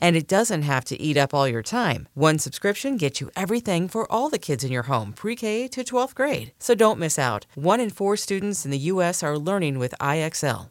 And it doesn't have to eat up all your time. One subscription gets you everything for all the kids in your home, pre K to 12th grade. So don't miss out. One in four students in the U.S. are learning with IXL.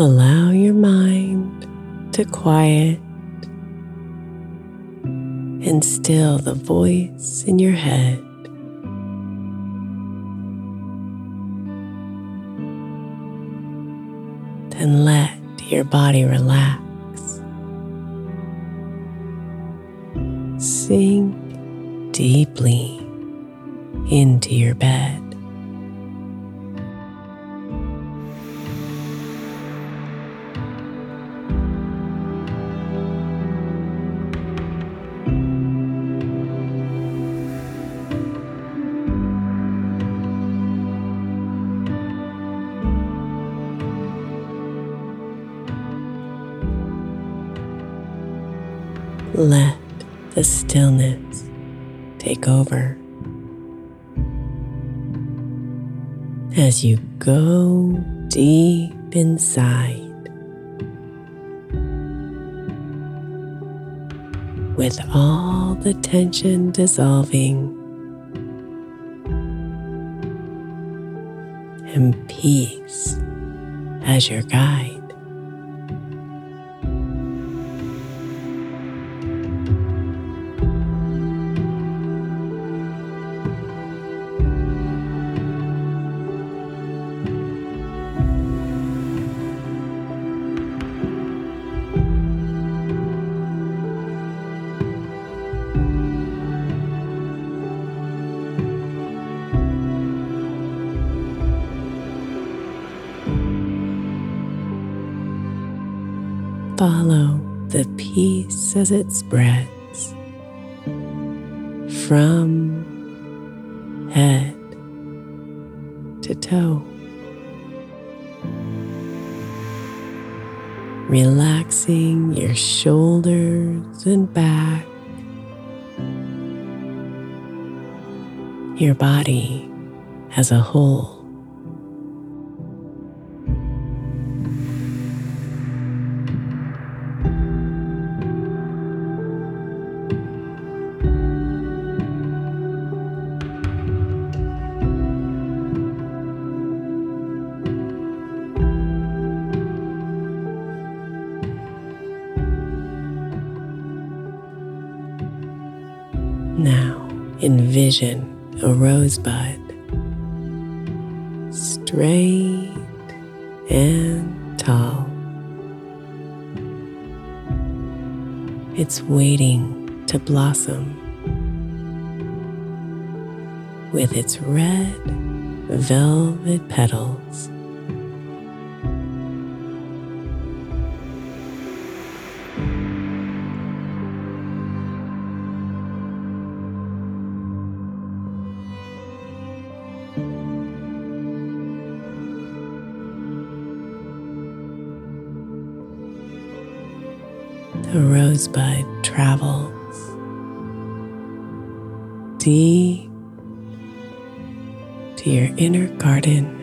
Allow your mind to quiet and still the voice in your head. Then let your body relax. Sink deeply into your bed. As you go deep inside with all the tension dissolving and peace as your guide. Follow the peace as it spreads from head to toe. Relaxing your shoulders and back, your body as a whole. Envision a rosebud straight and tall. It's waiting to blossom with its red velvet petals. The rosebud travels deep to your inner garden.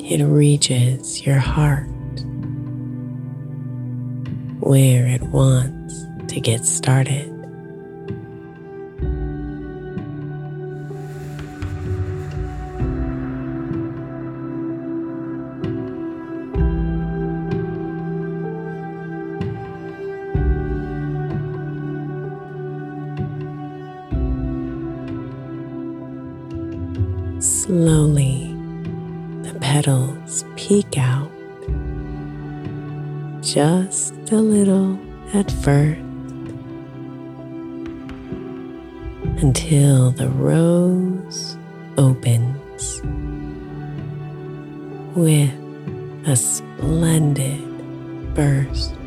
It reaches your heart where it wants to get started. Just a little at first until the rose opens with a splendid burst.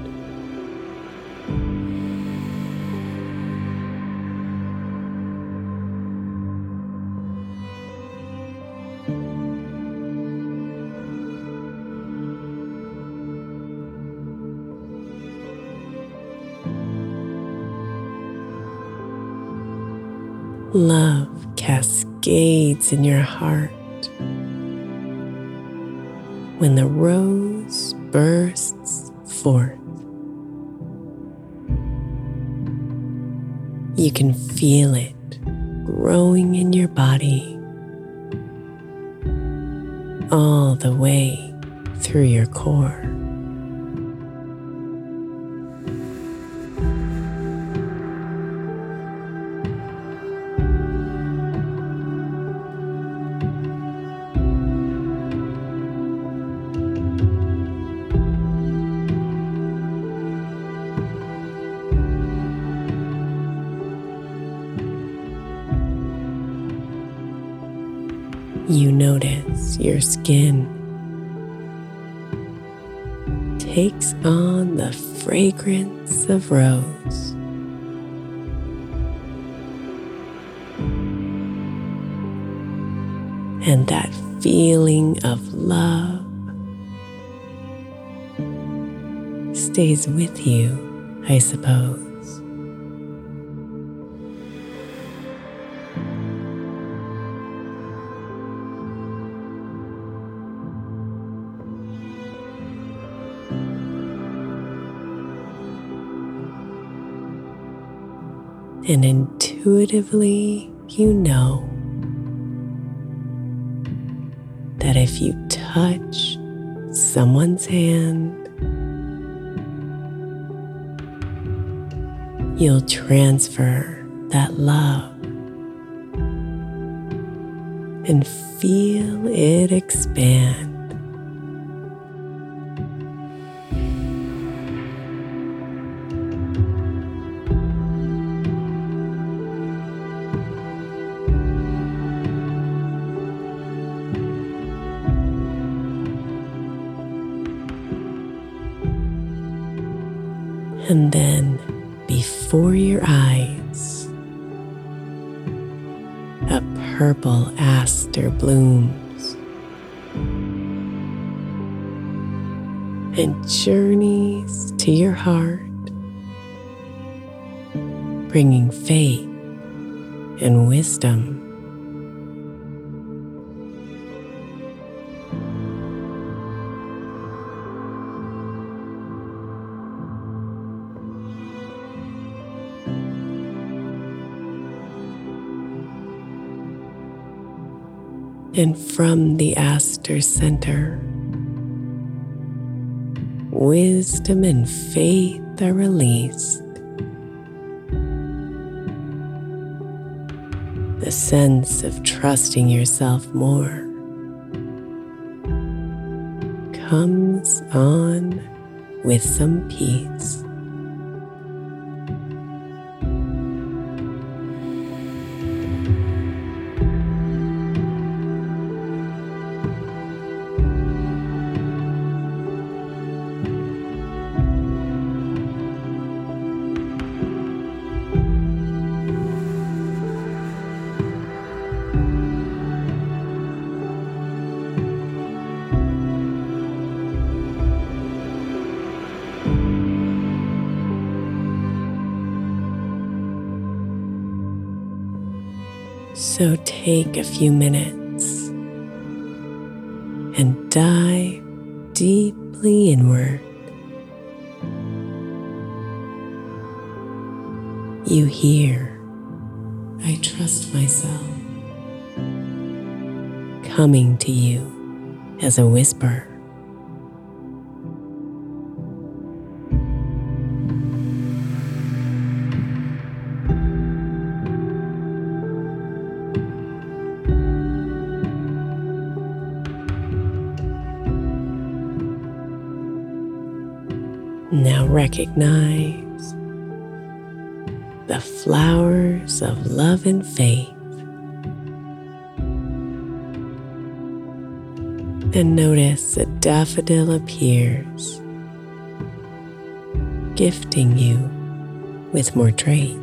In your heart when the rose bursts forth. You can feel it growing in your body all the way through your core. Notice your skin takes on the fragrance of rose. And that feeling of love stays with you, I suppose. And intuitively you know that if you touch someone's hand, you'll transfer that love and feel it expand. And from the aster center, wisdom and faith are released. Sense of trusting yourself more comes on with some peace. So take a few minutes and dive deeply inward. You hear, I trust myself, coming to you as a whisper. Recognize the flowers of love and faith. And notice a daffodil appears, gifting you with more traits.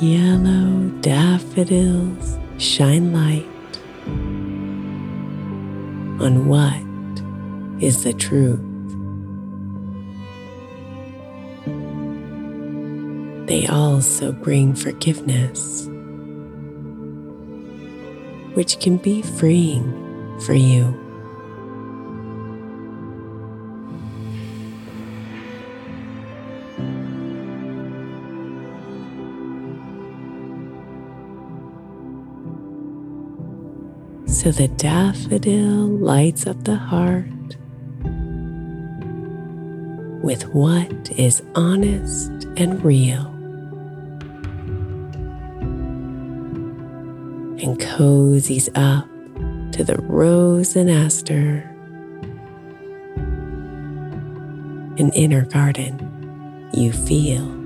Yellow daffodils shine light on what is the truth. They also bring forgiveness, which can be freeing for you. So the daffodil lights up the heart with what is honest and real. And cozies up to the rose and aster, an inner garden you feel.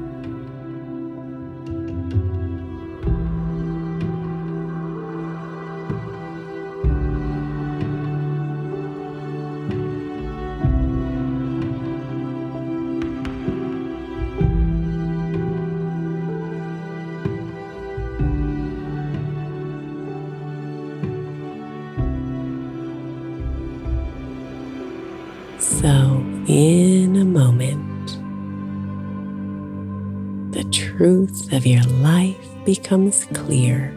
Clear.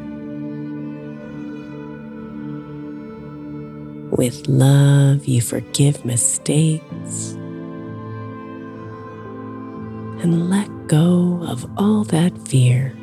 With love, you forgive mistakes and let go of all that fear.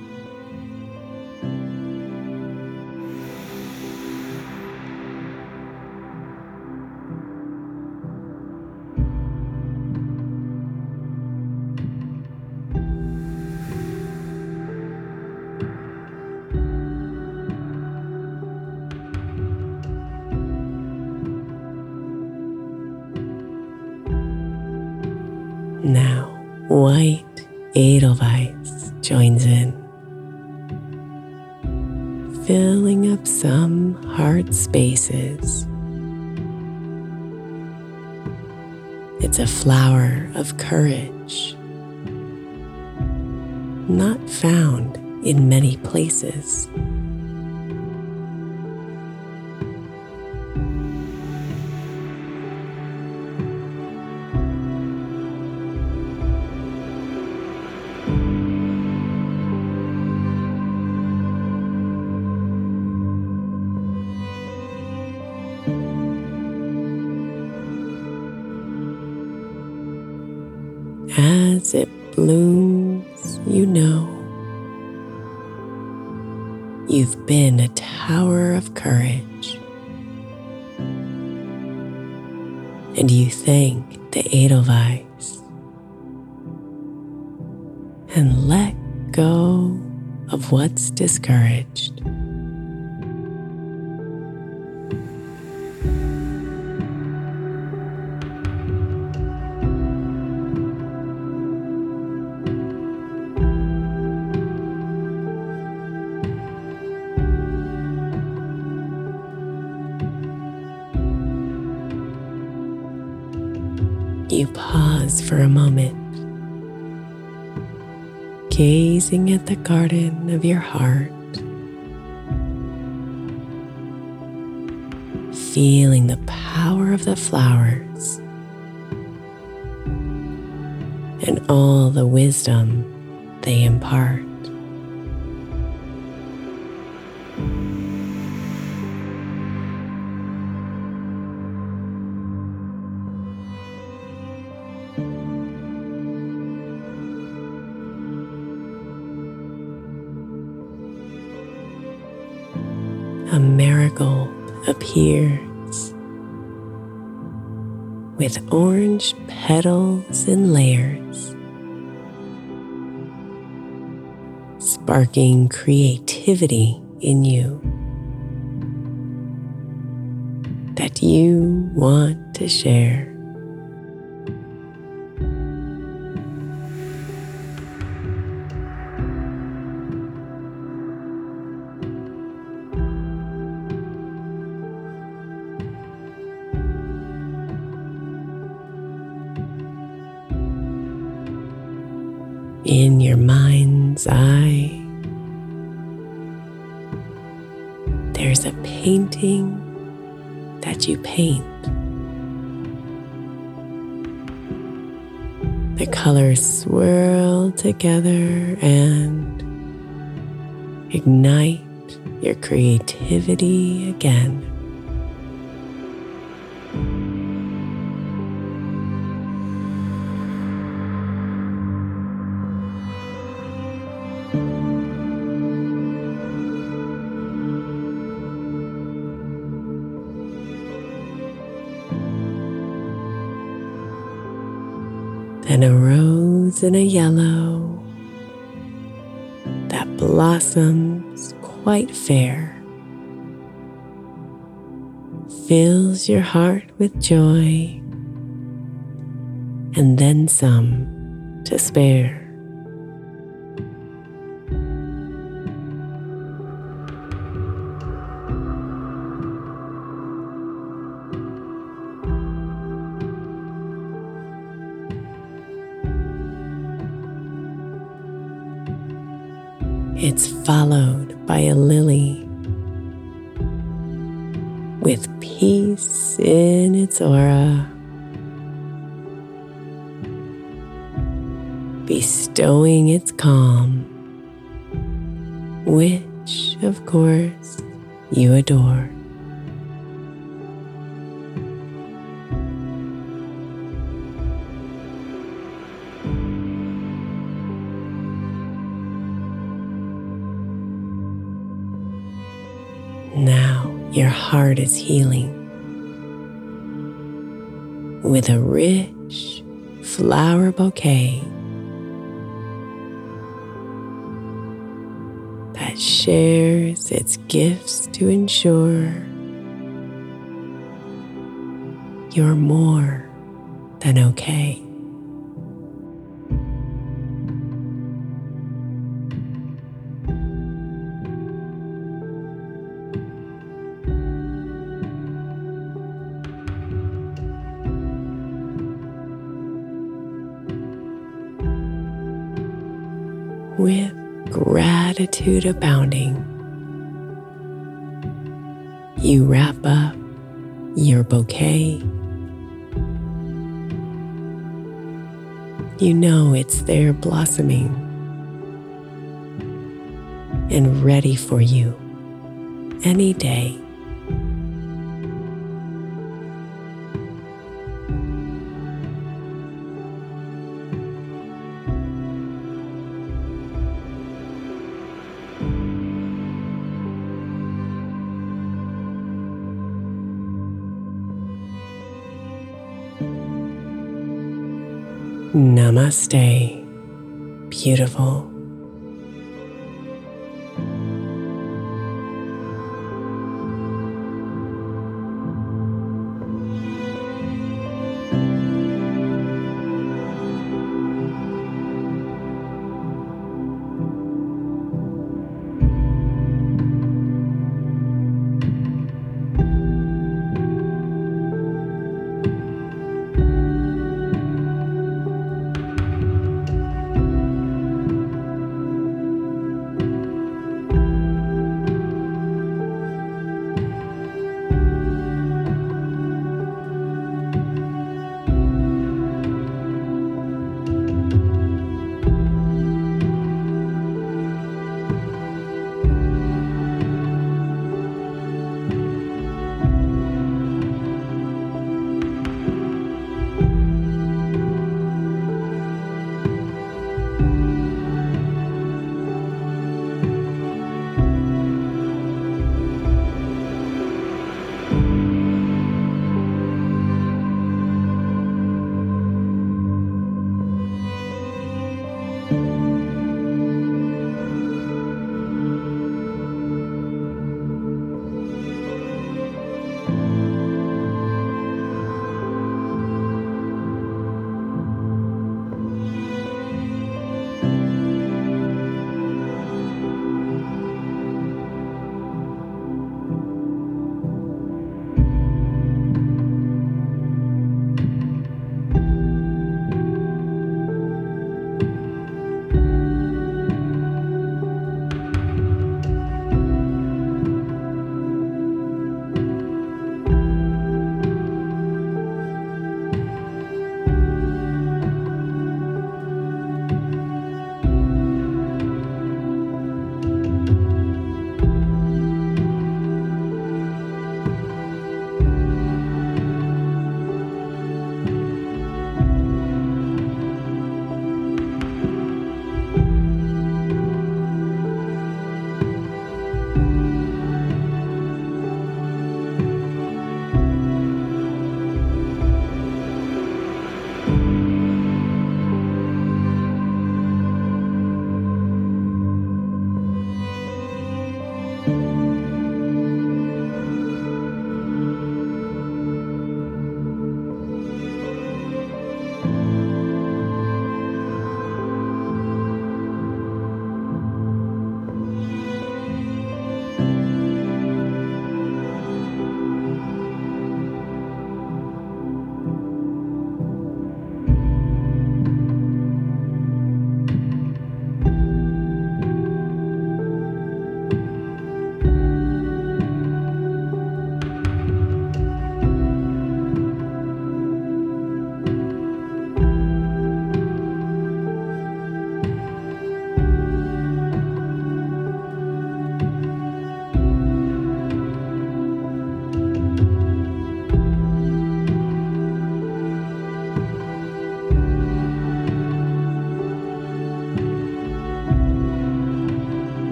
It blooms, you know you've been a tower of courage. And you thank the Edelweiss and let go of what's discouraged. You pause for a moment, gazing at the garden of your heart, feeling the power of the flowers and all the wisdom they impart. With orange petals and layers, sparking creativity in you that you want to share. That you paint. The colors swirl together and ignite your creativity again. Then a rose and a yellow that blossoms quite fair, fills your heart with joy, and then some to spare. Followed by a lily with peace in its aura, bestowing its calm, which, of course, you adore. Heart is healing with a rich flower bouquet that shares its gifts to ensure you're more than okay. With gratitude abounding, you wrap up your bouquet. You know it's there blossoming and ready for you any day. Namaste, beautiful.